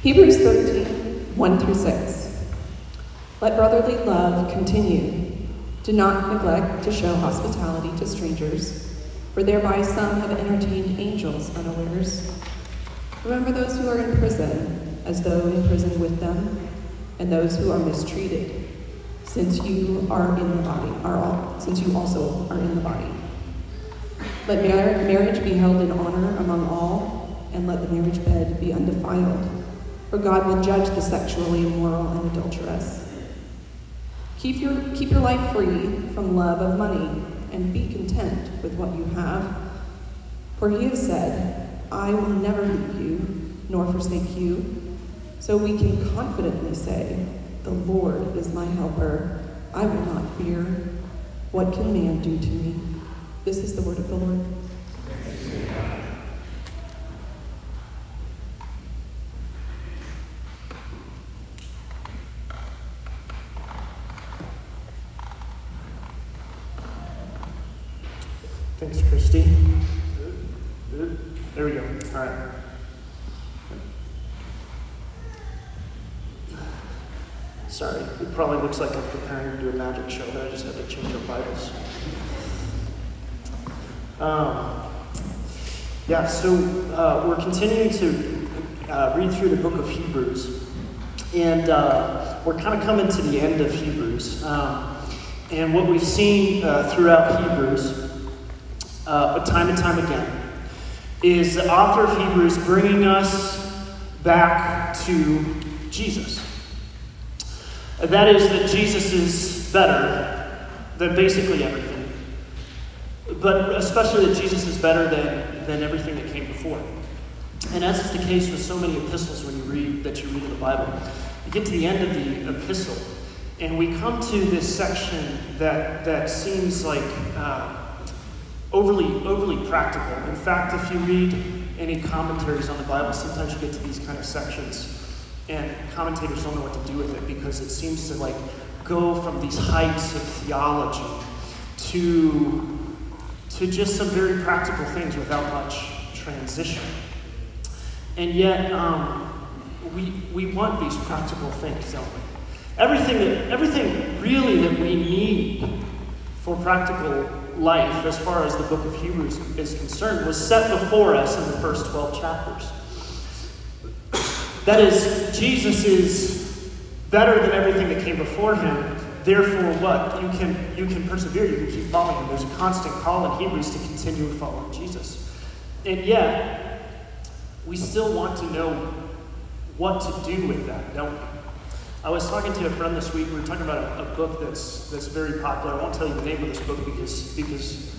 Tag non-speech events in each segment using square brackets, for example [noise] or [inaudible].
Hebrews 13, 1 through 6. Let brotherly love continue. Do not neglect to show hospitality to strangers, for thereby some have entertained angels unawares. Remember those who are in prison, as though in prison with them, and those who are mistreated, since you are in the body, are all, since you also are in the body. Let marriage be held in honor among all, and let the marriage bed be undefiled for God will judge the sexually immoral and adulterous. Keep your, keep your life free from love of money and be content with what you have. For he has said, I will never leave you nor forsake you. So we can confidently say, The Lord is my helper. I will not fear. What can man do to me? This is the word of the Lord. Thanks, Christy. There we go. All right. Sorry, it probably looks like I'm preparing to do a magic show, but I just had to change our Bibles. Um, yeah, so uh, we're continuing to uh, read through the book of Hebrews, and uh, we're kind of coming to the end of Hebrews. Um, and what we've seen uh, throughout Hebrews uh, time and time again, is the author of Hebrews bringing us back to Jesus. That is, that Jesus is better than basically everything, but especially that Jesus is better than, than everything that came before. And as is the case with so many epistles when you read that you read in the Bible, you get to the end of the epistle, and we come to this section that, that seems like uh, overly, overly practical. In fact, if you read any commentaries on the Bible, sometimes you get to these kind of sections and commentators don't know what to do with it because it seems to like go from these heights of theology to, to just some very practical things without much transition. And yet, um, we, we want these practical things, don't we? Everything, that, everything really that we need for practical life, as far as the book of Hebrews is concerned, was set before us in the first 12 chapters. That is, Jesus is better than everything that came before him. Therefore, what? You can, you can persevere, you can keep following him. There's a constant call in Hebrews to continue following Jesus. And yet, we still want to know what to do with that, don't we? I was talking to a friend this week. We were talking about a, a, book that's that's very popular. I won't tell you the name of this book because because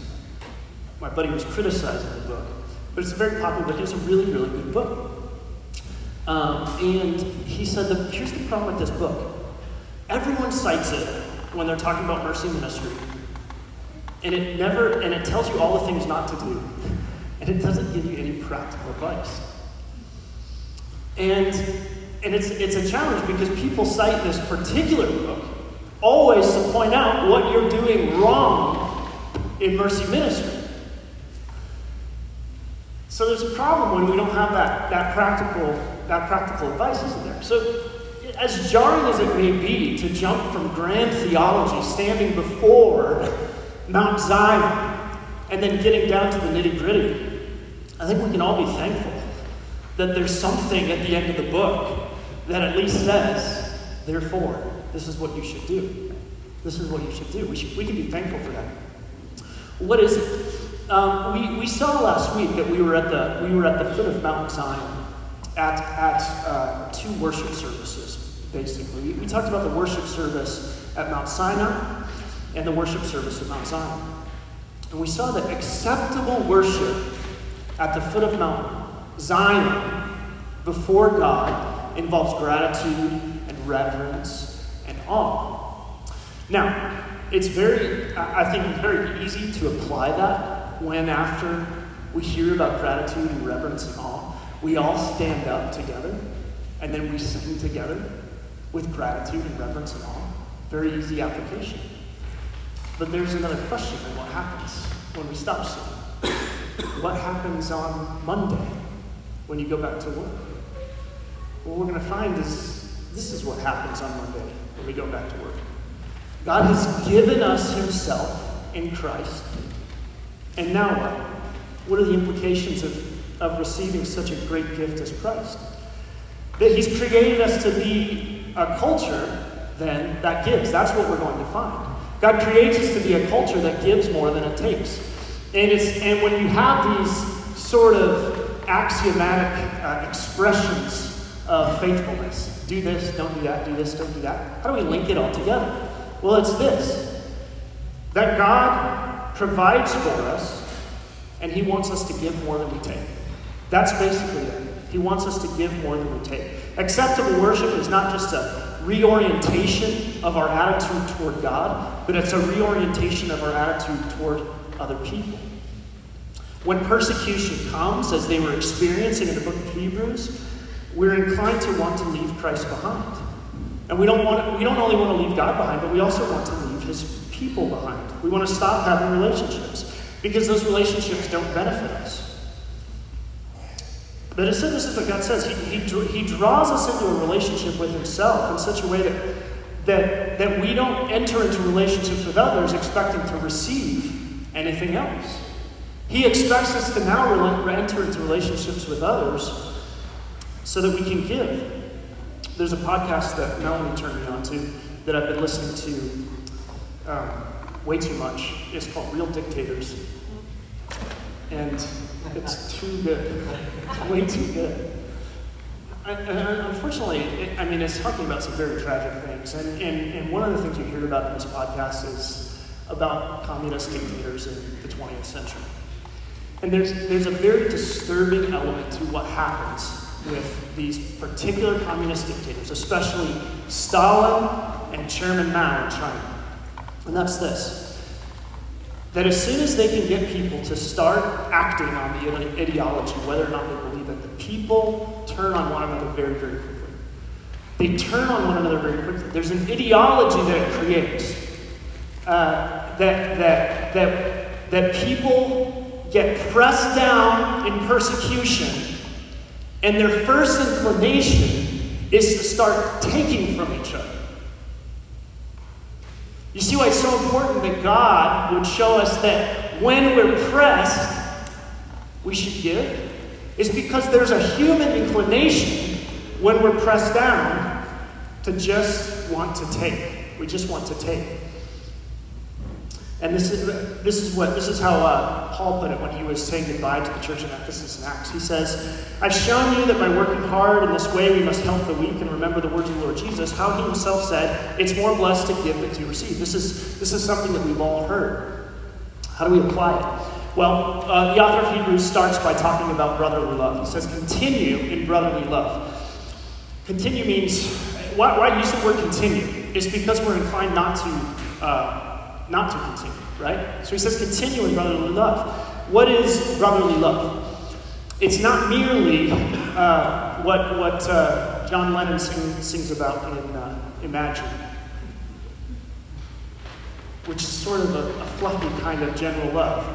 my buddy was criticizing the book, but it's a very popular book. It's a really really good book. Um, and he said that here's the problem with this book. Everyone cites it when they're talking about mercy ministry, and it never and it tells you all the things not to do, and it doesn't give you any practical advice. And and it's, it's a challenge because people cite this particular book always to point out what you're doing wrong in mercy ministry. So there's a problem when we don't have that, that practical that practical advice isn't there. So as jarring as it may be to jump from grand theology, standing before Mount Zion, and then getting down to the nitty gritty, I think we can all be thankful that there's something at the end of the book that at least says, therefore, this is what you should do. This is what you should do. We, should, we can be thankful for that. What is it? Um, we, we saw last week that we were at the, we were at the foot of Mount Zion at, at uh, two worship services, basically. We, talked about the worship service at Mount Sinai and the worship service at Mount Zion. And we saw that acceptable worship at the foot of Mount Zion before God involves gratitude and reverence and awe. Now, it's very, I think, very easy to apply that when after we hear about gratitude and reverence and awe, we all stand up together and then we sing together with gratitude and reverence and awe. Very easy application. But there's another question what happens when we stop singing? What happens on Monday when you go back to work? what we're going to find is this is what happens on Monday when we go back to work. God has given us Himself in Christ. And now what? What are the implications of, of receiving such a great gift as Christ? That He's created us to be a culture, then, that gives. That's what we're going to find. God creates us to be a culture that gives more than it takes. And, it's, and when you have these sort of axiomatic uh, expressions of faithfulness, do this, don't do that, do this, don't do that, how do we link it all together? Well, it's this that God provides for us, and He wants us to give more than we take. That's basically it. He wants us to give more than we take. Acceptable worship is not just a reorientation of our attitude toward God, but it's a reorientation of our attitude toward other people. When persecution comes, as they were experiencing in the book of Hebrews, we're inclined to want to leave Christ behind. And we don't, want, we don't only want to leave God behind, but we also want to leave his people behind. We want to stop having relationships because those relationships don't benefit us. But instead, this is what God says. He, he, he draws us into a relationship with Himself in such a way that, that, that we don't enter into relationships with others expecting to receive anything else. He expects us to now enter into relationships with others so that we can give. There's a podcast that Melanie turned me on to that I've been listening to um, way too much. It's called Real Dictators. And it's too good. It's way too good. Unfortunately, I mean, it's talking about some very tragic things. And, and, and one of the things you hear about in this podcast is about communist dictators in the 20th century. And there's, there's a very disturbing element to what happens with these particular communist dictators, especially Stalin and Chairman Mao in China. And that's this that as soon as they can get people to start acting on the ideology, whether or not they believe it, the people turn on one another very, very quickly. They turn on one another very quickly. There's an ideology that it creates uh, that, that, that, that people get pressed down in persecution and their first inclination is to start taking from each other. You see why it's so important that God would show us that when we're pressed, we should give? Is because there's a human inclination when we're pressed down to just want to take. We just want to take. And this is, this is what this is how uh, Paul put it when he was saying goodbye to the church in Ephesus in Acts. He says, "I've shown you that by working hard in this way we must help the weak and remember the words of the Lord Jesus, how he himself said, it's more blessed to give than to receive." This is this is something that we've all heard. How do we apply it? Well, uh, the author of Hebrews starts by talking about brotherly love. He says, "Continue in brotherly love." Continue means why, why use the word continue? It's because we're inclined not to. Uh, not to continue, right? So he says, continue in brotherly love. What is brotherly love? It's not merely uh, what, what uh, John Lennon sing, sings about in uh, Imagine, which is sort of a, a fluffy kind of general love.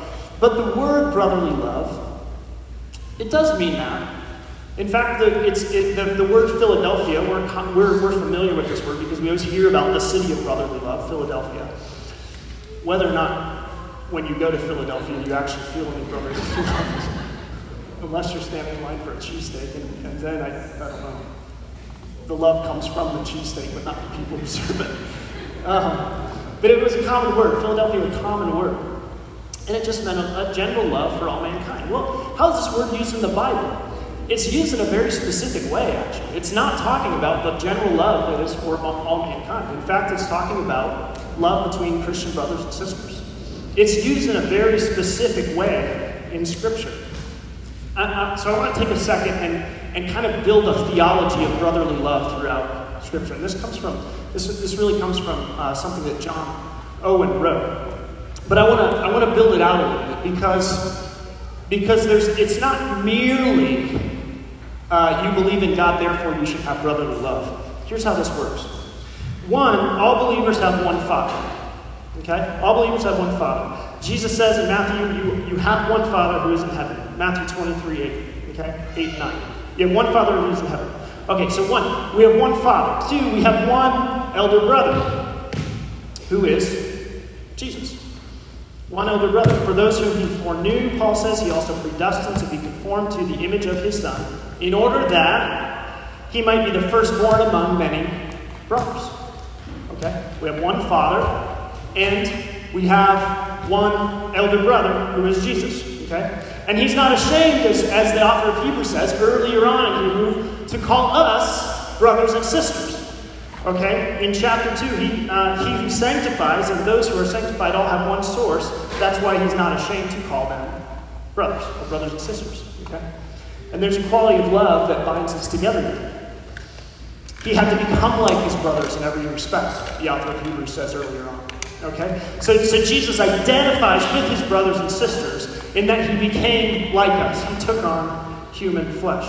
But the word brotherly love, it does mean that. In fact, the, it, the, the word Philadelphia, we're, we're, we're familiar with this word because we always hear about the city of brotherly love, Philadelphia whether or not when you go to Philadelphia you actually feel any brotherly love, unless you're standing in line for a cheesesteak, and, and then I, I don't know. The love comes from the cheesesteak, but not the people who serve it. Um, but it was a common word. Philadelphia was a common word. And it just meant a, a general love for all mankind. Well, how is this word used in the Bible? It's used in a very specific way, actually. It's not talking about the general love that is for all mankind. In fact, it's talking about love between Christian brothers and sisters. It's used in a very specific way in Scripture. Uh, uh, so I want to take a second and, and kind of build a theology of brotherly love throughout Scripture. And this comes from this, this really comes from uh, something that John Owen wrote. But I want to I want to build it out a little bit because because there's it's not merely uh, you believe in God, therefore you should have brotherly love. Here's how this works. One, all believers have one Father. Okay? All believers have one Father. Jesus says in Matthew, you, you have one Father who is in heaven. Matthew 23, 8. Okay? 8 9. You have one Father who is in heaven. Okay, so one, we have one father. Two, we have one elder brother, who is Jesus. One elder brother. For those whom he foreknew, Paul says, he also predestined to be conformed to the image of his son, in order that he might be the firstborn among many brothers. Okay? We have one father, and we have one elder brother, who is Jesus. Okay? And he's not ashamed, as, as the author of Hebrews says earlier on in Hebrews, to call us brothers and sisters. Okay? In chapter 2, he, uh, he who sanctifies and those who are sanctified all have one source. That's why he's not ashamed to call them brothers or brothers and sisters. Okay? And there's a quality of love that binds us together. He had to become like his brothers in every respect, the author of Hebrews says earlier on. Okay? So, so Jesus identifies with his brothers and sisters in that he became like us. He took on human flesh.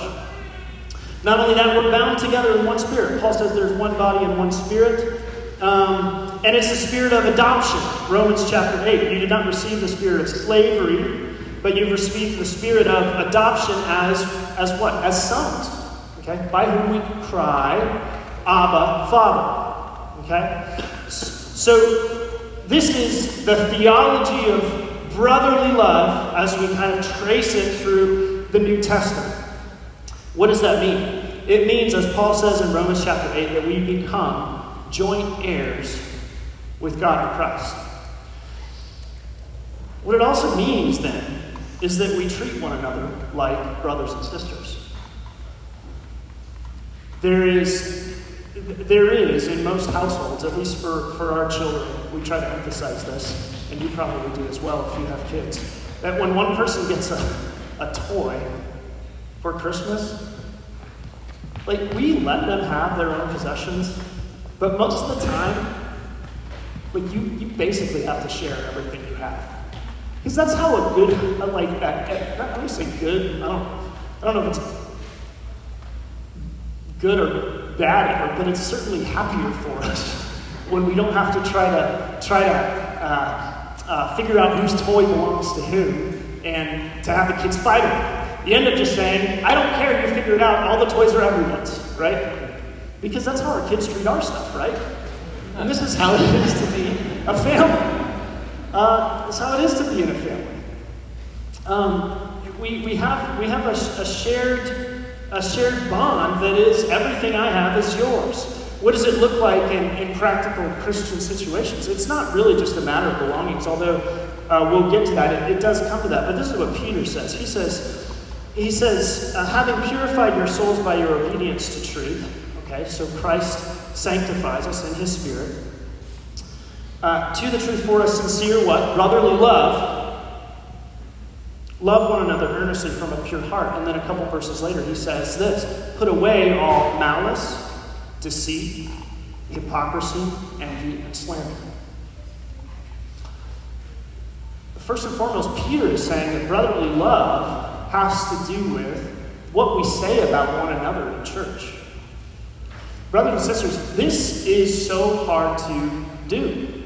Not only that, we're bound together in one spirit. Paul says there's one body and one spirit. Um, and it's the spirit of adoption. Romans chapter 8. You did not receive the spirit of slavery, but you've received the spirit of adoption as, as what? As sons. Okay? By whom we cry, Abba, Father. Okay? So this is the theology of brotherly love as we kind of trace it through the New Testament. What does that mean? It means, as Paul says in Romans chapter 8, that we become joint heirs with God in Christ. What it also means, then, is that we treat one another like brothers and sisters. There is there is in most households, at least for, for our children, we try to emphasize this, and you probably do as well if you have kids, that when one person gets a, a toy for Christmas, like we let them have their own possessions, but most of the time, like you, you basically have to share everything you have. Because that's how a good, like, not let say good, I don't, I don't know if it's good or bad but it's certainly happier for us when we don't have to try to try to uh, uh, figure out whose toy belongs to who and to have the kids fight it. You end up just saying, "I don't care. You figure it out. All the toys are everyone's, right?" Because that's how our kids treat our stuff, right? And this is how it is to be a family. Uh, it's how it is to be in a family. Um, we, we have we have a, a shared a shared bond that is everything I have is yours. What does it look like in, in practical Christian situations? It's not really just a matter of belongings, although uh, we'll get to that. It, it, does come to that. But this is what Peter says. He says, he says, uh, having purified your souls by your obedience to truth, okay, so Christ sanctifies us in his spirit, uh, to the truth for a sincere what? Brotherly love, Love one another earnestly from a pure heart. And then a couple verses later, he says this Put away all malice, deceit, hypocrisy, envy, and slander. First and foremost, Peter is saying that brotherly love has to do with what we say about one another in church. Brothers and sisters, this is so hard to do.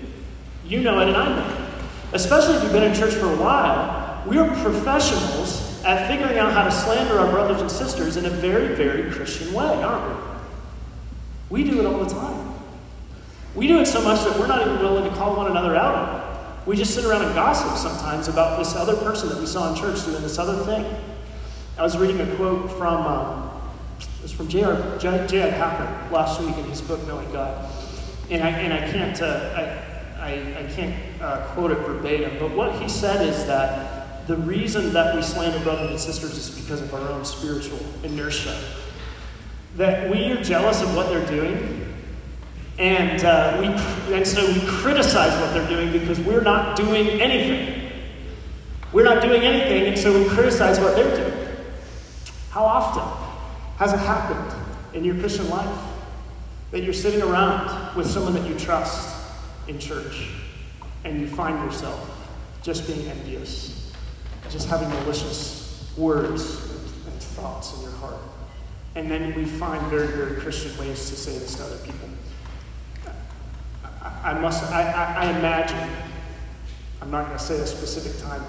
You know it, and I know it. Especially if you've been in church for a while we're professionals at figuring out how to slander our brothers and sisters in a very, very Christian way, aren't we? We do it all the time. We do it so much that we're not even willing to call one another out. We just sit around and gossip sometimes about this other person that we saw in church doing this other thing. I was reading a quote from um, it was from J.I. Packer last week in his book Knowing God, and I and I can't uh, I, I, I can't uh, quote it verbatim, but what he said is that the reason that we slander brothers and sisters is because of our own spiritual inertia. That we are jealous of what they're doing, and, uh, we, and so we criticize what they're doing because we're not doing anything. We're not doing anything, and so we criticize what they're doing. How often has it happened in your Christian life that you're sitting around with someone that you trust in church and you find yourself just being envious just having malicious words and thoughts in your heart. And then we find very, very Christian ways to say this to other people. I, I must, I, I, I imagine, I'm not going to say a specific time,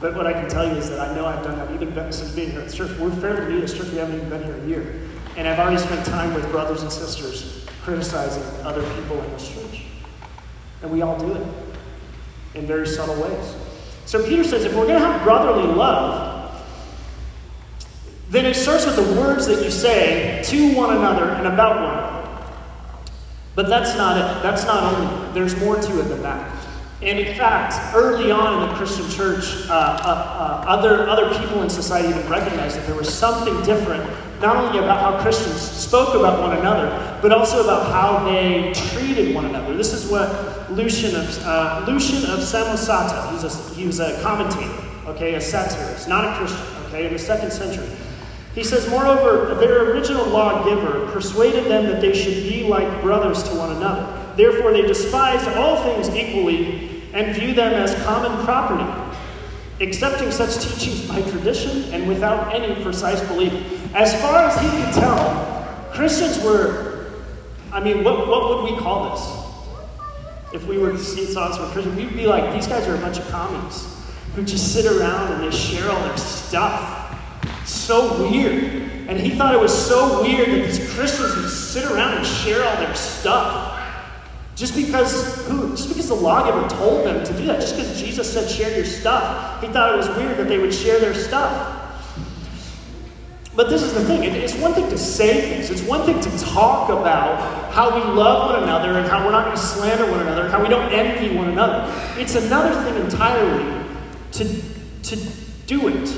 but what I can tell you is that I know I've done that even since being here at the church. We're fairly new to church, we haven't even been here a year. And I've already spent time with brothers and sisters criticizing other people in this church. And we all do it in very subtle ways. So Peter says if we're going to have brotherly love, then it starts with the words that you say to one another and about one another. But that's not it. That's not only, there's more to it than that. And in fact, early on in the Christian church, uh, uh, uh, other, other people in society even recognized that there was something different, not only about how Christians spoke about one another, but also about how they treated one another. This is what Lucian of, uh, Lucian of Samosata, a, he was a commentator, okay, a satirist, not a Christian, okay, in the second century. He says, Moreover, their original lawgiver persuaded them that they should be like brothers to one another. Therefore, they despised all things equally and view them as common property, accepting such teachings by tradition and without any precise belief. As far as he could tell, Christians were, I mean, what, what would we call this? If we were to see thoughts were Christians, we'd be like, these guys are a bunch of commies who just sit around and they share all their stuff. So weird. And he thought it was so weird that these Christians would sit around and share all their stuff. Just because who, just because the lawgiver told them to do that, just because Jesus said share your stuff, he thought it was weird that they would share their stuff. But this is the thing it's one thing to say things, it's one thing to talk about how we love one another and how we're not going to slander one another, and how we don't envy one another. It's another thing entirely to, to do it,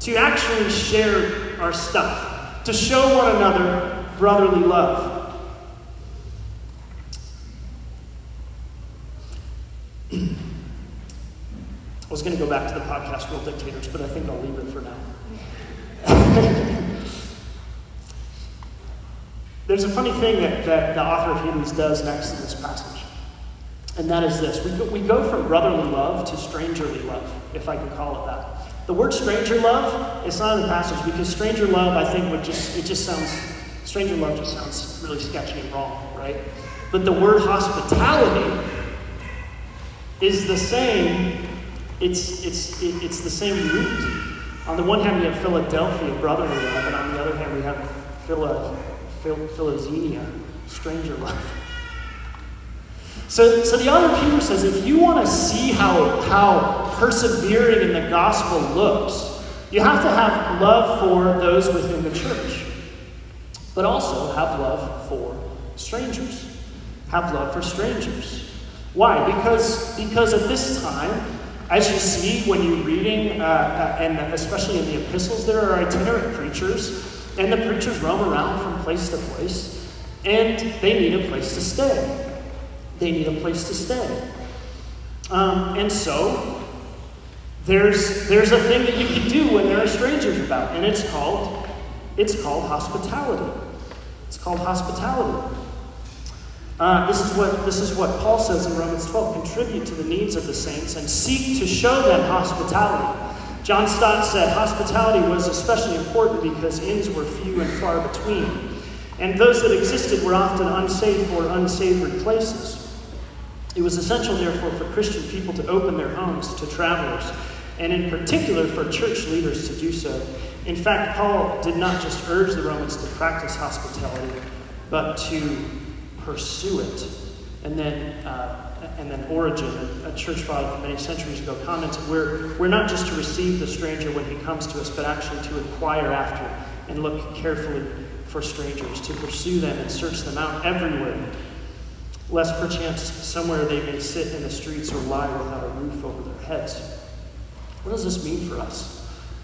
to actually share our stuff, to show one another brotherly love. [clears throat] I was going to go back to the podcast Real Dictators, but I think I'll leave it for now. There's a funny thing that, that the author of Hebrews does next in this passage, and that is this. We go, we go from brotherly love to strangerly love, if I can call it that. The word stranger love, it's not in the passage because stranger love, I think, would just, it just sounds, stranger love just sounds really sketchy and wrong, right? But the word hospitality is the same. It's, it's, it's the same root. On the one hand, we have Philadelphia, brotherly love, and on the other hand, we have Phila, Phil, Philoxenia, stranger love. So, so the author Hebrews says if you want to see how, how persevering in the gospel looks, you have to have love for those within the church, but also have love for strangers. Have love for strangers. Why? Because, because at this time, as you see when you're reading, uh, uh, and especially in the epistles, there are itinerant preachers, and the preachers roam around from place to place, and they need a place to stay. They need a place to stay. Um, and so, there's, there's a thing that you can do when there are strangers about, and it's called, it's called hospitality. It's called hospitality. Uh, this, is what, this is what Paul says in Romans 12 contribute to the needs of the saints and seek to show them hospitality. John Stott said hospitality was especially important because inns were few and far between, and those that existed were often unsafe or unsavory places. It was essential, therefore, for Christian people to open their homes to travelers, and in particular for church leaders to do so. In fact, Paul did not just urge the Romans to practice hospitality, but to pursue it. And then, uh, and then Origen, a, church father from many centuries ago, commented, we're, we're not just to receive the stranger when he comes to us, but actually to inquire after and look carefully for strangers, to pursue them and search them out everywhere, lest perchance somewhere they may sit in the streets or lie without a roof over their heads. What does this mean for us?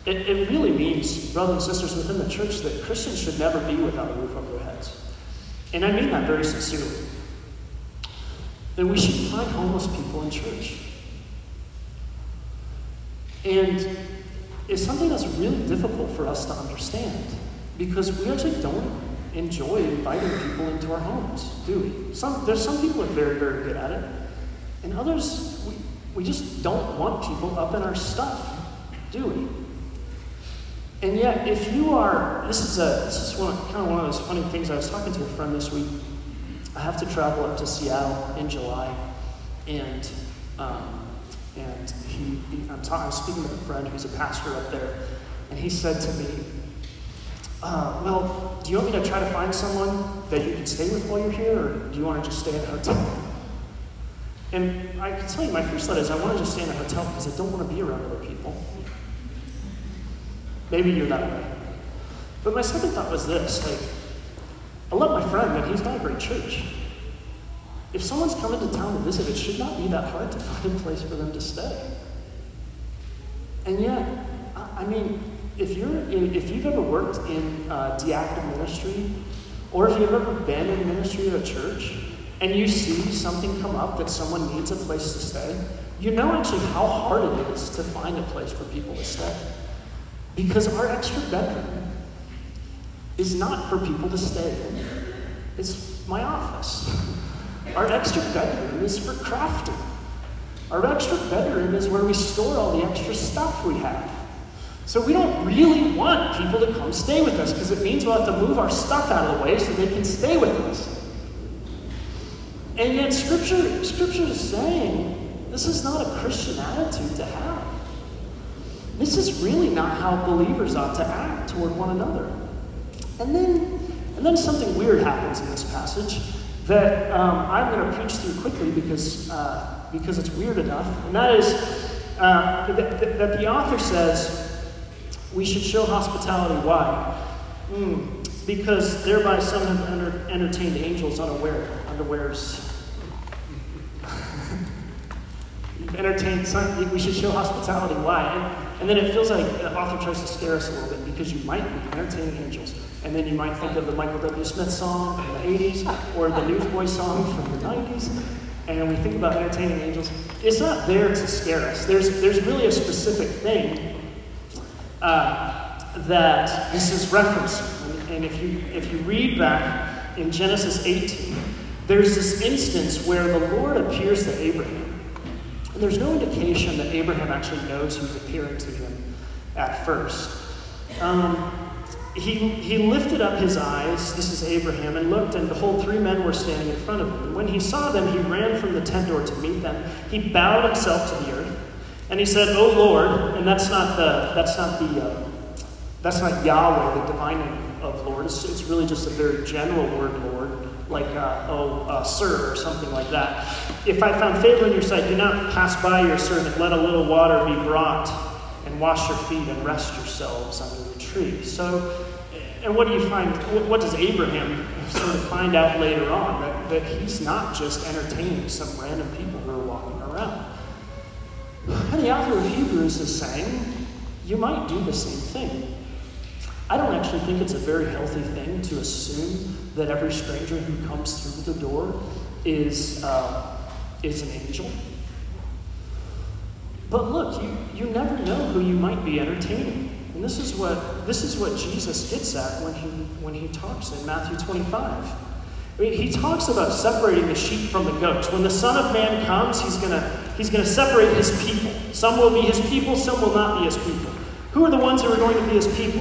It, it really means, brothers and sisters within the church, that Christians should never be without a roof over their heads. And I mean that very sincerely. That we should find homeless people in church. And it's something that's really difficult for us to understand because we actually don't enjoy inviting people into our homes, do we? Some, there's some people are very, very good at it, and others, we, we just don't want people up in our stuff, do we? And yet, if you are, this is a this is one kind of one of those funny things. I was talking to a friend this week. I have to travel up to Seattle in July, and um, and he, he I'm, talking, I'm speaking with a friend who's a pastor up there, and he said to me, uh, well, do you want me to try to find someone that you can stay with while you're here, or do you want to just stay in a hotel? And I can tell you, my first thought is I want to just stay in a hotel because I don't want to be around other people. Maybe you're that way. But my second thought was this like, I love my friend, and he's got a great church. If someone's coming to town to visit, it should not be that hard to [laughs] find a place for them to stay. And yet, I mean, if you're in, if you've ever worked in uh, diaconal ministry, or if you've ever been in ministry at a church, and you see something come up that someone needs a place to stay, you know actually how hard it is to find a place for people to stay. Because our extra bedroom is not for people to stay in. It's my office. Our extra bedroom is for crafting. Our extra bedroom is where we store all the extra stuff we have. So we don't really want people to come stay with us because it means we'll have to move our stuff out of the way so they can stay with us. And yet Scripture, Scripture is saying this is not a Christian attitude to have. This is really not how believers ought to act toward one another. And then, and then something weird happens in this passage that um, I'm going to preach through quickly because, uh, because it's weird enough. And that is uh, that, that, the author says we should show hospitality. Why? Mm, because thereby some have enter, entertained angels unaware, unawares. [laughs] You've entertained some, we should show hospitality. Why? And, and then it feels like the author tries to scare us a little bit because you might be entertaining angels. And then you might think of the Michael W. Smith song from the 80s or the Newsboy song from the 90s. And we think about entertaining angels. It's not there to scare us. There's, there's really a specific thing uh, that this is referencing. And if you, if you read back in Genesis 18, there's this instance where the Lord appears to Abraham. And there's no indication that Abraham actually knows who's appearing to him at first. Um, he, he lifted up his eyes, this is Abraham, and looked, and behold, three men were standing in front of him. And when he saw them, he ran from the tent door to meet them. He bowed himself to the earth, and he said, "O Lord," and that's not the that's not the uh, that's not Yahweh, the divine name of Lord. It's, it's really just a very general word, Lord, like uh, "Oh, uh, sir" or something like that. If I found favor in your sight, do not pass by your servant. Let a little water be brought, and wash your feet, and rest yourselves under the tree. So and what do you find? What does Abraham sort of find out later on? That, that he's not just entertaining some random people who are walking around. And the author of Hebrews is saying, you might do the same thing. I don't actually think it's a very healthy thing to assume that every stranger who comes through the door is, uh, is an angel. But look, you, you never know who you might be entertaining. And this is what this is what Jesus gets at when he when he talks in Matthew 25. I mean, he talks about separating the sheep from the goats. When the Son of Man comes, he's gonna he's gonna separate his people. Some will be his people, some will not be his people. Who are the ones who are going to be his people?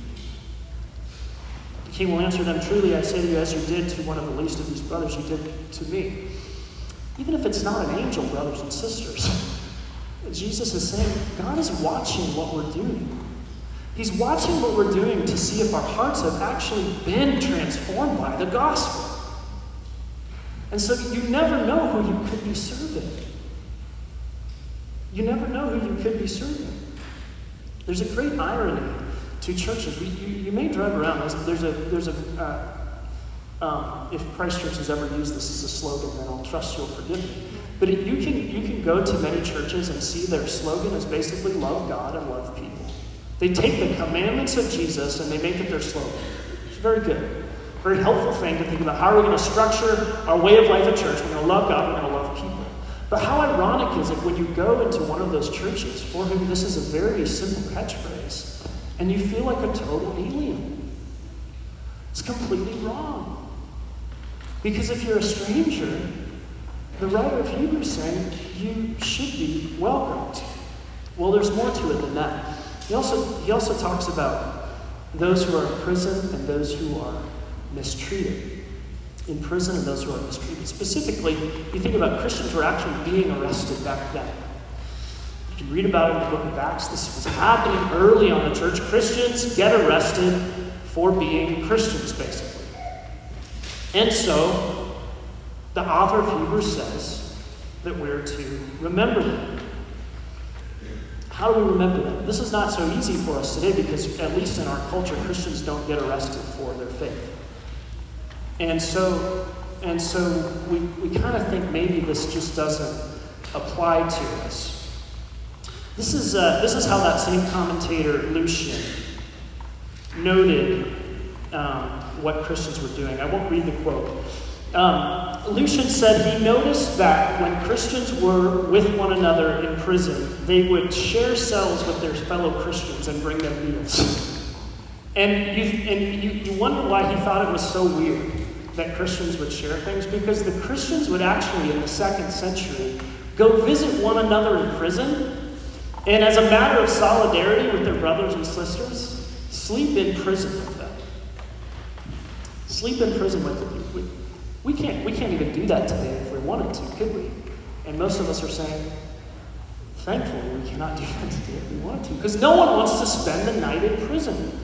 The king will answer them, Truly I say to you, as you did to one of the least of these brothers, you did to me. Even if it's not an angel, brothers and sisters, Jesus is saying, God is watching what we're doing. He's watching what we're doing to see if our hearts have actually been transformed by the gospel. And so you never know who you could be serving. You never know who you could be serving. There's a great irony to churches. We, you, you, may drive around. There's a, there's a uh, um, if Christ Church has ever used this as a slogan, then I'll trust you'll forgive me. But it, you, can, you can go to many churches and see their slogan is basically love God and love people. They take the commandments of Jesus and they make it their slogan. It's very good. Very helpful thing to think about. How are we going to structure our way of life at church? We're going to love God, we're going to love people. But how ironic is it when you go into one of those churches for whom this is a very simple catchphrase and you feel like a total alien? It's completely wrong. Because if you're a stranger, the writer of Hebrews saying you should be welcomed. Well, there's more to it than that. He also, he also talks about those who are in prison and those who are mistreated. In prison and those who are mistreated. Specifically, you think about Christians who were actually being arrested back then. You read about it in the book of Acts. This was happening early on the church. Christians get arrested for being Christians, basically. And so, the author of Hebrews says that we're to remember them. How do we remember them? This is not so easy for us today because, at least in our culture, Christians don't get arrested for their faith. And so, and so we, we kind of think maybe this just doesn't apply to us. This is, uh, this is how that same commentator, Lucian, noted um, what Christians were doing. I won't read the quote. Um, Lucian said he noticed that when Christians were with one another in prison, they would share cells with their fellow Christians and bring them meals. and you, and you, you wonder why he thought it was so weird that Christians would share things, because the Christians would actually, in the second century, go visit one another in prison, and as a matter of solidarity with their brothers and sisters, sleep in prison with them. Sleep in prison with them. We, we, can't, we can't even do that today if we wanted to, could we? And most of us are saying, thankfully, we cannot do that today if we wanted to, because no one wants to spend the night in prison.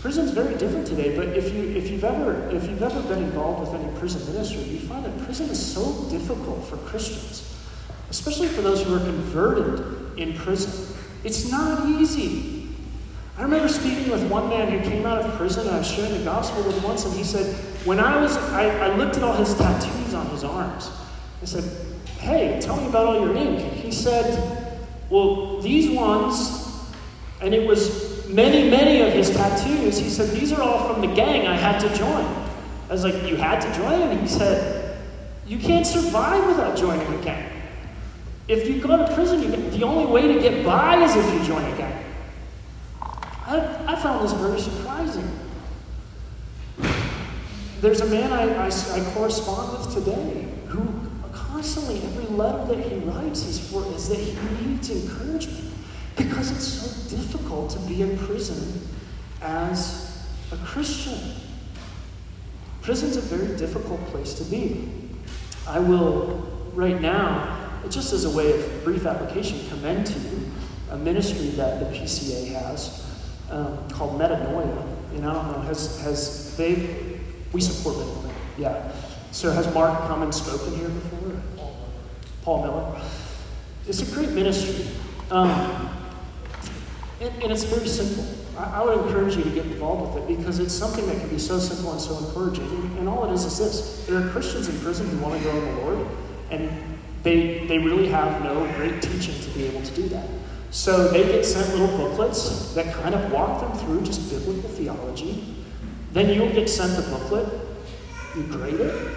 Prison's very different today, but if you if you've ever if you've ever been involved with any prison ministry, you find that prison is so difficult for Christians, especially for those who are converted in prison. It's not easy. I remember speaking with one man who came out of prison, and I was sharing the gospel with him once, and he said, when I was I, I looked at all his tattoos on his arms. I said, Hey, tell me about all your ink. He said, Well, these ones, and it was many, many of his tattoos, he said, These are all from the gang I had to join. I was like, You had to join? And he said, You can't survive without joining a gang. If you go to prison, get, the only way to get by is if you join a gang. I, I found this very surprising. There's a man I, I, I correspond with today who constantly, every letter that he writes is, for, is that he needs encouragement. Because it's so difficult to be in prison as a Christian. Prison's a very difficult place to be. I will, right now, just as a way of brief application, commend to you a ministry that the PCA has um, called Metanoia. And I don't know, has, has they, we support Metanoia, yeah. So has Mark come and spoken here before? Paul Miller. It's a great ministry. Um, and, and it's very simple. I, I, would encourage you to get involved with it because it's something that can be so simple and so encouraging. And, and all it is is this there are Christians in prison who want to go to the Lord, and they, they really have no great teaching to be able to do that. So they get sent little booklets that kind of walk them through just biblical theology. Then you'll get sent the booklet, you grade it,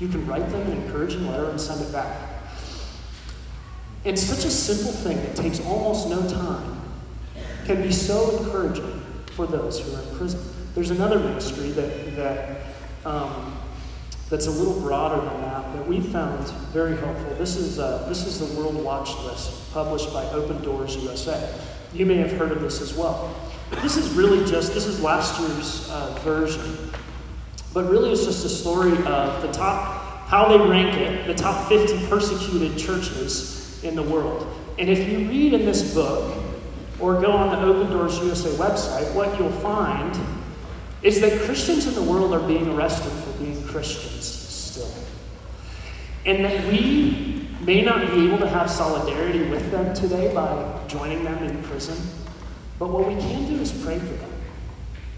you can write them an encouraging letter and send it back. It's such a simple thing that takes almost no time can be so encouraging for those who are in prison. There's another ministry that, that um, that's a little broader than that that we found very helpful. This is, uh, this is the World Watch List published by Open Doors USA. You may have heard of this as well. This is really just, this is last year's uh, version, but really it's just a story of the top, how they rank it, the top 50 persecuted churches in the world. And if you read in this book, or go on the Open Doors USA website, what you'll find is that Christians in the world are being arrested for Christians still. And that we may not be able to have solidarity with them today by joining them in prison, but what we can do is pray for them.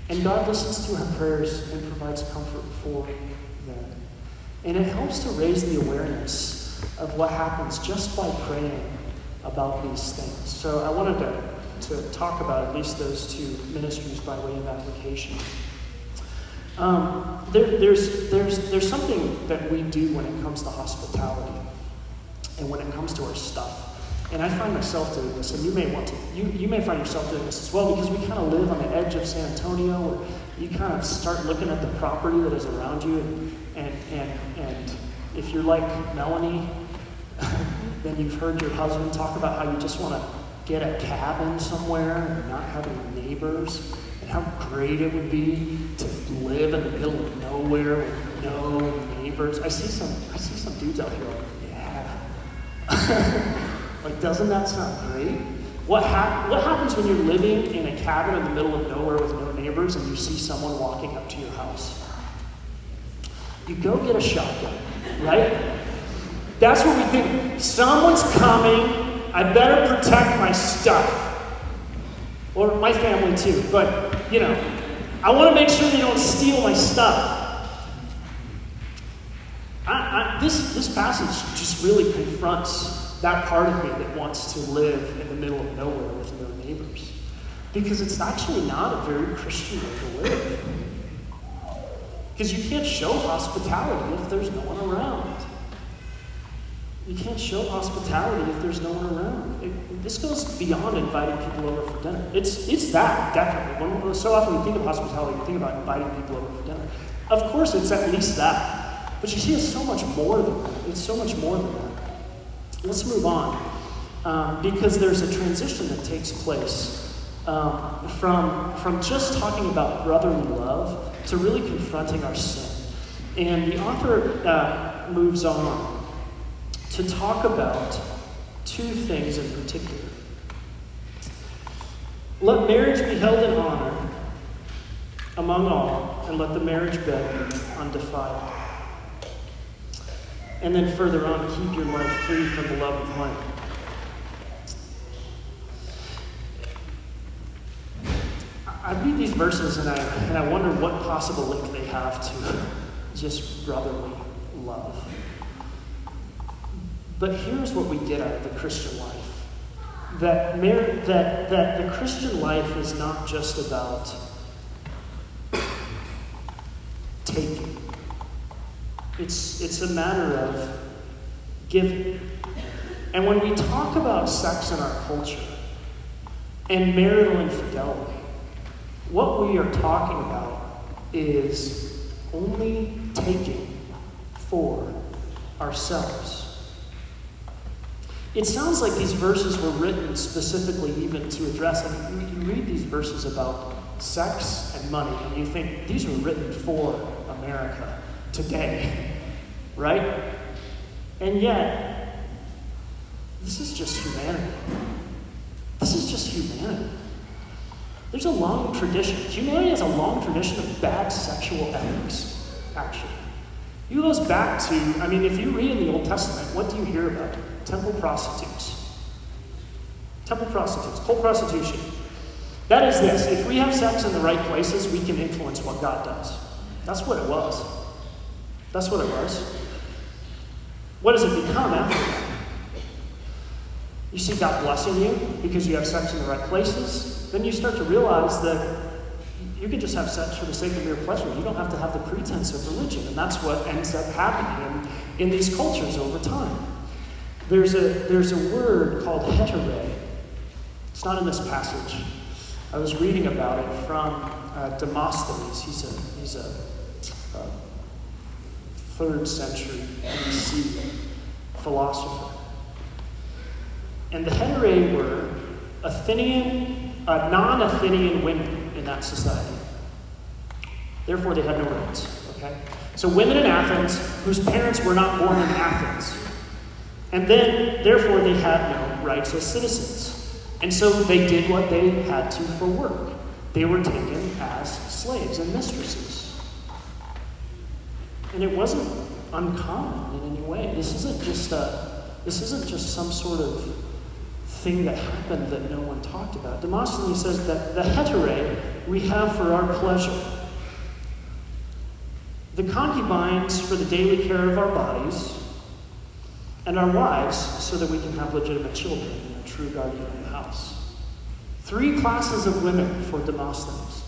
And God listens to our prayers and provides comfort for them. And it helps to raise the awareness of what happens just by praying about these things. So I wanted to to talk about at least those two ministries by way of application. Um, there, there's, there's, there's something that we do when it comes to hospitality and when it comes to our stuff. And I find myself doing this, and you may want to, you, you may find yourself doing this as well because we kind of live on the edge of San Antonio where you kind of start looking at the property that is around you. And, and, and, and if you're like Melanie, [laughs] then you've heard your husband talk about how you just want to get a cabin somewhere and not have any neighbors, how great it would be to live in the middle of nowhere with no neighbors. I see some, I see some dudes out here like, yeah. [laughs] like, doesn't that sound great? What, hap- what happens when you're living in a cabin in the middle of nowhere with no neighbors and you see someone walking up to your house? You go get a shotgun, right? That's what we think. Someone's coming. I better protect my stuff. Or my family too. But, you know, I want to make sure they don't steal my stuff. I, I, this, this passage just really confronts that part of me that wants to live in the middle of nowhere with no neighbors. Because it's actually not a very Christian way to live. Because you can't show hospitality if there's no one around. You can't show hospitality if there's no one around. It, this goes beyond inviting people over for dinner. It's, it's that, definitely. When, so often we think of hospitality, we think about inviting people over for dinner. Of course, it's at least that. But you see, it's so much more than that. It's so much more than that. Let's move on. Um, because there's a transition that takes place um, from, from just talking about brotherly love to really confronting our sin. And the author uh, moves on to talk about two things in particular. Let marriage be held in honor among all, and let the marriage bed be undefiled. And then further on, keep your life free from the love of money. I read these verses and I, and I wonder what possible link they have to [laughs] just brotherly love. But here's what we get out of the Christian life that, that, that the Christian life is not just about taking, it's, it's a matter of giving. And when we talk about sex in our culture and marital infidelity, what we are talking about is only taking for ourselves. It sounds like these verses were written specifically even to address, I mean, you read these verses about sex and money, and you think these were written for America today, [laughs] right? And yet, this is just humanity. This is just humanity. There's a long tradition. Humanity has a long tradition of bad sexual ethics, actually. It goes back to, I mean, if you read in the Old Testament, what do you hear about? Temple prostitutes. Temple prostitutes, whole prostitution. That is this if we have sex in the right places, we can influence what God does. That's what it was. That's what it was. What does it become after that? You see God blessing you because you have sex in the right places. Then you start to realize that you can just have sex for the sake of mere pleasure. You don't have to have the pretense of religion. And that's what ends up happening in, in these cultures over time. There's a, there's a word called hetaerae. It's not in this passage. I was reading about it from uh, Demosthenes. He's a, he's a, a third century BC philosopher. And the hetaerae were Athenian, uh, non Athenian women in that society. Therefore, they had no rights. Okay? So, women in Athens whose parents were not born in Athens. And then, therefore, they had no rights as citizens. And so they did what they had to for work. They were taken as slaves and mistresses. And it wasn't uncommon in any way. This isn't just a, this isn't just some sort of thing that happened that no one talked about. Demosthenes says that the hetaerae we have for our pleasure. The concubines for the daily care of our bodies, and our wives so that we can have legitimate children and a true guardian in the house. Three classes of women for Demosthenes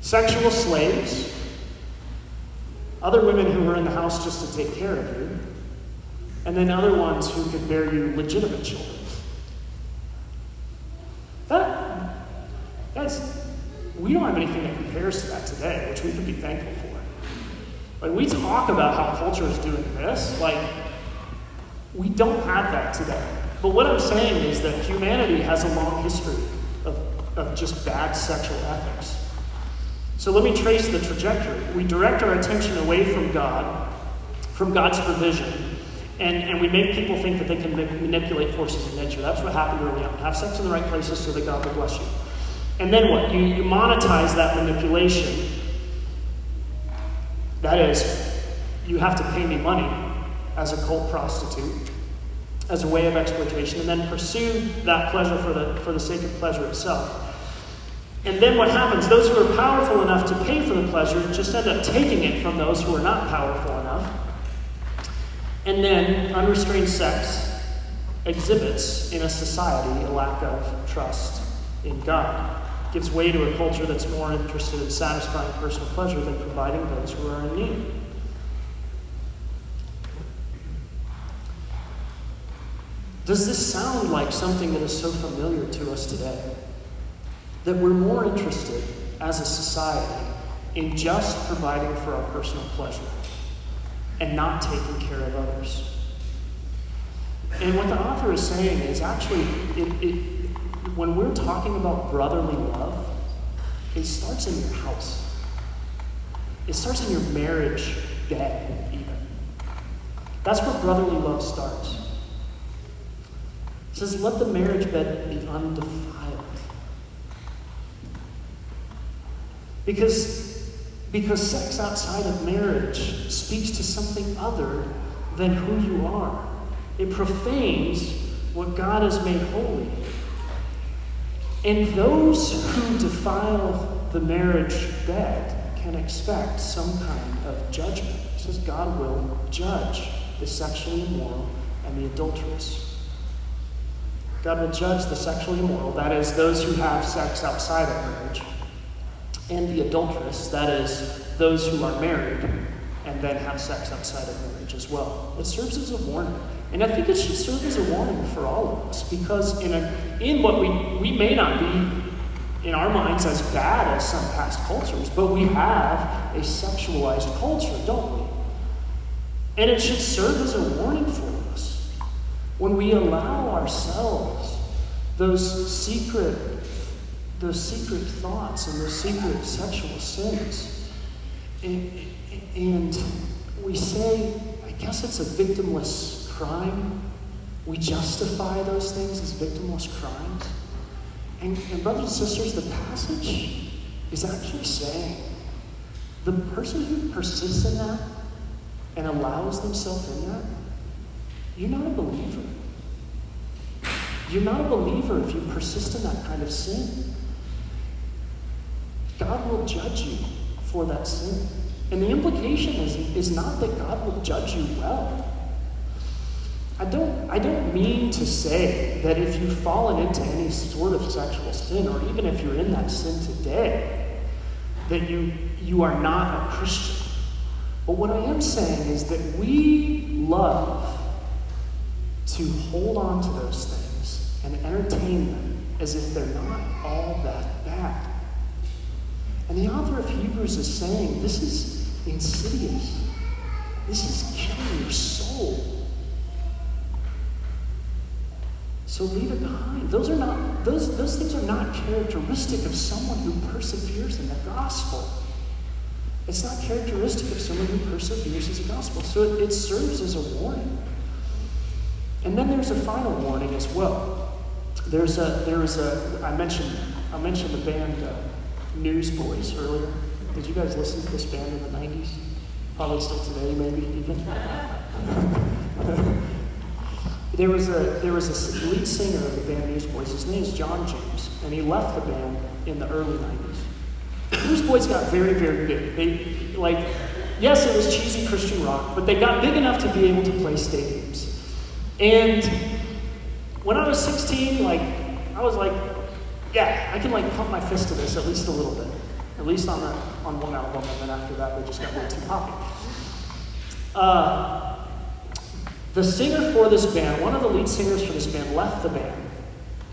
sexual slaves, other women who were in the house just to take care of you, and then other ones who could bear you legitimate children. That, that's, we don't have anything that compares to that today, which we can be thankful for. Like, we talk about how culture is doing this, like, we don't have that today. But what I'm saying is that humanity has a long history of, of just bad sexual ethics. So let me trace the trajectory. We direct our attention away from God, from God's provision, and, and we make people think that they can manipulate forces of nature. That's what happened early on. Have sex in the right places so that God will bless you. And then what? You, you monetize that manipulation. That is, you have to pay me money as a cult prostitute, as a way of exploitation, and then pursue that pleasure for the, for the sake of pleasure itself. And then what happens? Those who are powerful enough to pay for the pleasure just end up taking it from those who are not powerful enough. And then unrestrained sex exhibits in a society a lack of trust in God. Gives way to a culture that's more interested in satisfying personal pleasure than providing those who are in need. Does this sound like something that is so familiar to us today? that we're more interested as a society in just providing for our personal pleasure and not taking care of others. And what the author is saying is actually, it, it, when we're talking about brotherly love, it starts in your house. It starts in your marriage bed, even. That's where brotherly love starts. It says, let the marriage bed be undefiled. Because, because sex outside of marriage speaks to something other than who you are. It profanes what God has made holy. And those who defile the marriage bed can expect some kind of judgment. It says God will judge the sexually immoral and the adulterous. God will judge the sexually immoral, that is, those who have sex outside of marriage and the adulteress, that is, those who are married and then have sex outside of marriage as well. It serves as a warning. And I think it should serve as a warning for all of us because in, a, in what we, we may not be in our minds as bad as some past cultures, but we have a sexualized culture, don't we? And it should serve as a warning for when we allow ourselves those secret those secret thoughts and those secret sexual sins. And, and we say, I guess it's a victimless crime. We justify those things as victimless crimes. And, and brothers and sisters, the passage is actually saying the person who persists in that and allows themselves in that, you're not a believer. You're not a believer if you persist in that kind of sin. God will judge you for that sin. And the implication is, is not that God will judge you well. I don't, I don't mean to say that if you've fallen into any sort of sexual sin, or even if you're in that sin today, that you, you are not a Christian. But what I am saying is that we love to hold on to those things and entertain them as if they're not all that bad. And the author of Hebrews is saying this is insidious. This is killing your soul. So leave it behind. Those are not those, those things are not characteristic of someone who perseveres in the gospel. It's not characteristic of someone who perseveres in the gospel. So it, it serves as a warning. And then there's a final warning as well. There's a there is a I mentioned I mentioned the band uh, Newsboys earlier. Did you guys listen to this band in the 90s? Probably still today, maybe even. [laughs] there was a there was a lead singer of the band Newsboys. His name is John James, and he left the band in the early 90s. Newsboys got very very big. They like yes, it was cheesy Christian rock, but they got big enough to be able to play stadiums. And when I was 16, like I was like, yeah, I can like pump my fist to this at least a little bit. At least on, the, on one album, and then after that, they just got way too poppy. Uh, The singer for this band, one of the lead singers for this band, left the band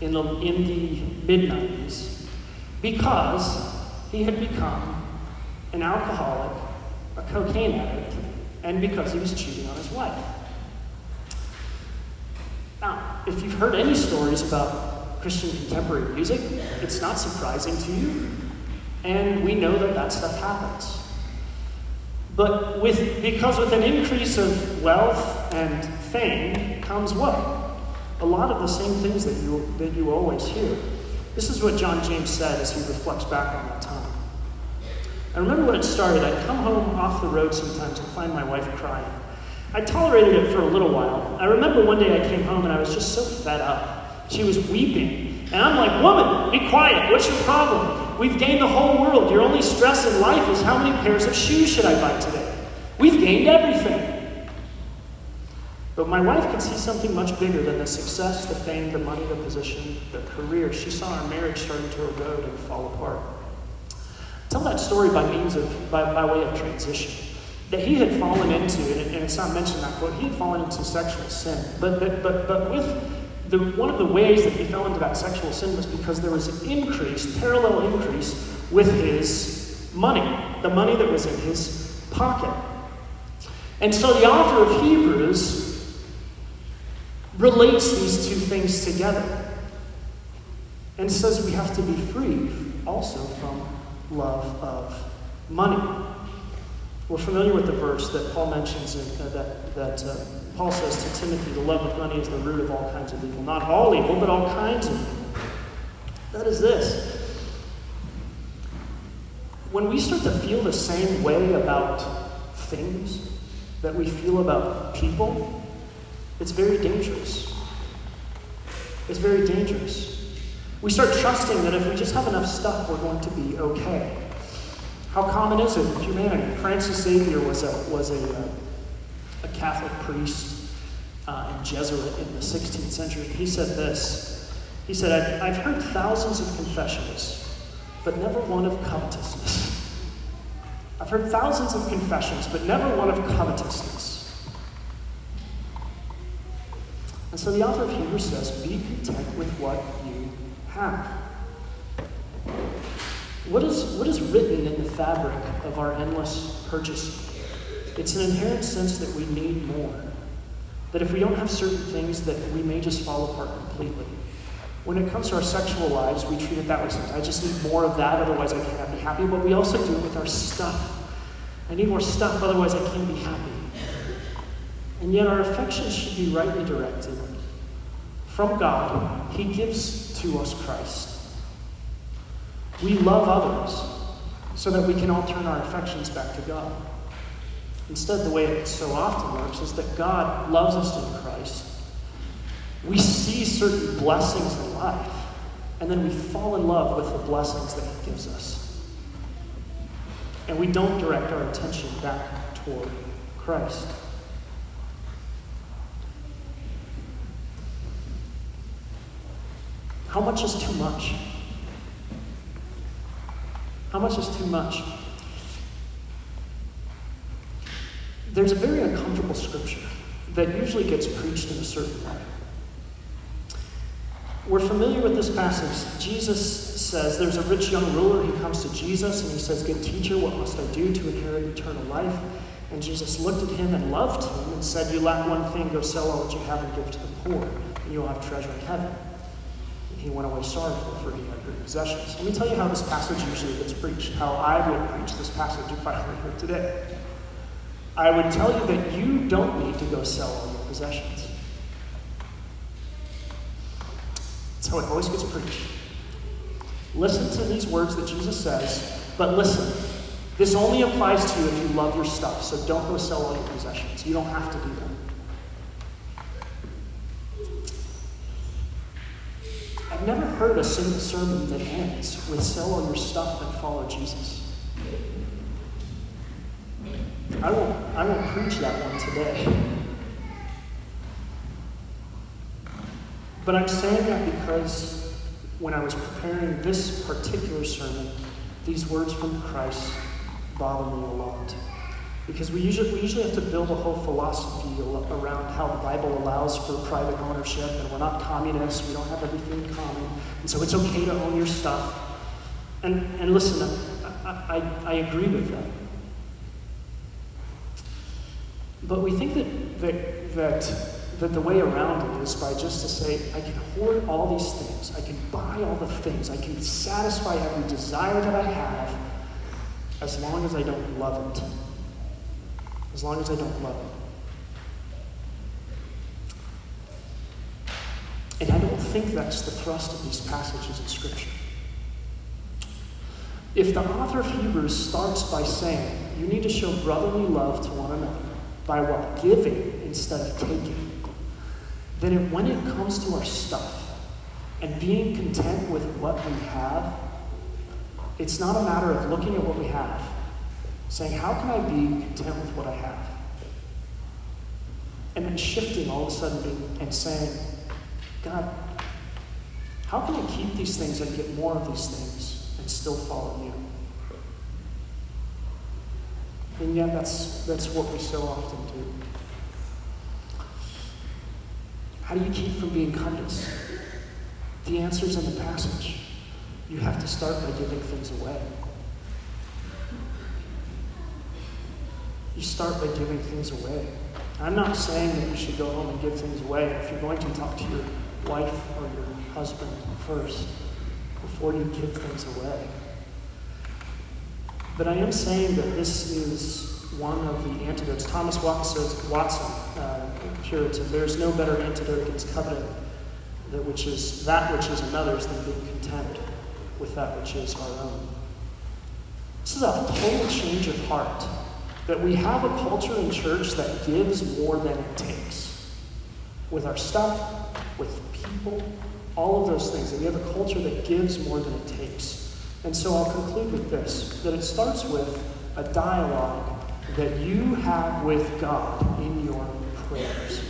in the, in the mid 90s because he had become an alcoholic, a cocaine addict, and because he was cheating on his wife. Now, if you've heard any stories about Christian contemporary music, it's not surprising to you. And we know that that stuff happens. But with, because with an increase of wealth and fame comes what? A lot of the same things that you, that you always hear. This is what John James said as he reflects back on that time. I remember when it started, I'd come home off the road sometimes and find my wife crying. I tolerated it for a little while. I remember one day I came home and I was just so fed up. She was weeping. And I'm like, Woman, be quiet. What's your problem? We've gained the whole world. Your only stress in life is how many pairs of shoes should I buy today? We've gained everything. But my wife could see something much bigger than the success, the fame, the money, the position, the career. She saw our marriage starting to erode and fall apart. Tell that story by means of, by, by way of transition that he had fallen into, and it's not mentioned in that quote, he had fallen into sexual sin. But, but, but, but with the, one of the ways that he fell into that sexual sin was because there was an increase, parallel increase, with his money, the money that was in his pocket. And so the author of Hebrews relates these two things together and says we have to be free also from love of money. We're familiar with the verse that Paul mentions in, uh, that, that uh, Paul says to Timothy, the love of money is the root of all kinds of evil. Not all evil, but all kinds of evil. That is this. When we start to feel the same way about things that we feel about people, it's very dangerous. It's very dangerous. We start trusting that if we just have enough stuff, we're going to be okay. How common is it in humanity? Francis Xavier was a, was a, uh, a Catholic priest uh, and Jesuit in the 16th century. He said this He said, I've, I've heard thousands of confessions, but never one of covetousness. I've heard thousands of confessions, but never one of covetousness. And so the author of Hebrews says, Be content with what you have. What is, what is written in the fabric of our endless purchasing? It's an inherent sense that we need more. That if we don't have certain things, that we may just fall apart completely. When it comes to our sexual lives, we treat it that way sometimes. I just need more of that, otherwise I can't be happy. But we also do it with our stuff. I need more stuff, otherwise I can't be happy. And yet our affections should be rightly directed. From God, He gives to us Christ. We love others so that we can all turn our affections back to God. Instead, the way it so often works is that God loves us in Christ. We see certain blessings in life, and then we fall in love with the blessings that He gives us. And we don't direct our attention back toward Christ. How much is too much? How much is too much? There's a very uncomfortable scripture that usually gets preached in a certain way. We're familiar with this passage. Jesus says there's a rich young ruler who comes to Jesus and he says, Good teacher, what must I do to inherit eternal life? And Jesus looked at him and loved him and said, You lack one thing, go sell all that you have and give to the poor, and you'll have treasure in heaven. And he went away sorrowful, for he had possessions. Let me tell you how this passage usually gets preached, how I would preach this passage if I were here today. I would tell you that you don't need to go sell all your possessions. That's how it always gets preached. Listen to these words that Jesus says, but listen, this only applies to you if you love your stuff, so don't go sell all your possessions. You don't have to do that. I've never heard a single sermon that ends with sell all your stuff and follow Jesus. I won't, I won't preach that one today. But I'm saying that because when I was preparing this particular sermon, these words from Christ bothered me a lot. Because we usually, we usually have to build a whole philosophy around how the Bible allows for private ownership, and we're not communists, we don't have everything in common, and so it's okay to own your stuff. And, and listen, I, I, I agree with that. But we think that, that, that, that the way around it is by just to say, I can hoard all these things, I can buy all the things, I can satisfy every desire that I have as long as I don't love it. As long as I don't love it. And I don't think that's the thrust of these passages in Scripture. If the author of Hebrews starts by saying, you need to show brotherly love to one another by what? Giving instead of taking, then it, when it comes to our stuff and being content with what we have, it's not a matter of looking at what we have, saying, How can I be content with what I have? And then shifting all of a sudden and saying, God, how can I keep these things and get more of these things and still follow you? And yet, that's, that's what we so often do. How do you keep from being covetous? The answer's in the passage. You have to start by giving things away. You start by giving things away. I'm not saying that you should go home and give things away. If you're going to talk to your wife or your husband first before you give things away. But I am saying that this is one of the antidotes. Thomas Watson, Watson uh, Puritan, there's no better antidote against coveting that which is that which is another's than being content with that which is our own. This is a total change of heart. That we have a culture in church that gives more than it takes. With our stuff, with people, all of those things. And we have a culture that gives more than it takes. And so I'll conclude with this that it starts with a dialogue that you have with God in your prayers.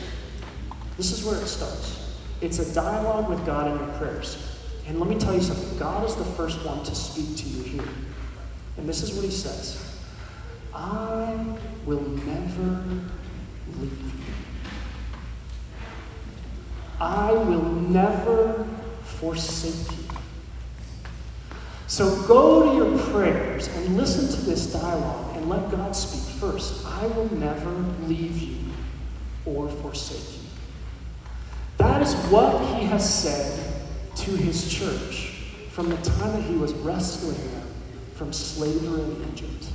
This is where it starts. It's a dialogue with God in your prayers. And let me tell you something God is the first one to speak to you here. And this is what he says I will never leave you. I will never forsake you. So go to your prayers and listen to this dialogue and let God speak first. I will never leave you or forsake you. That is what he has said to his church from the time that he was rescuing them from slavery in Egypt.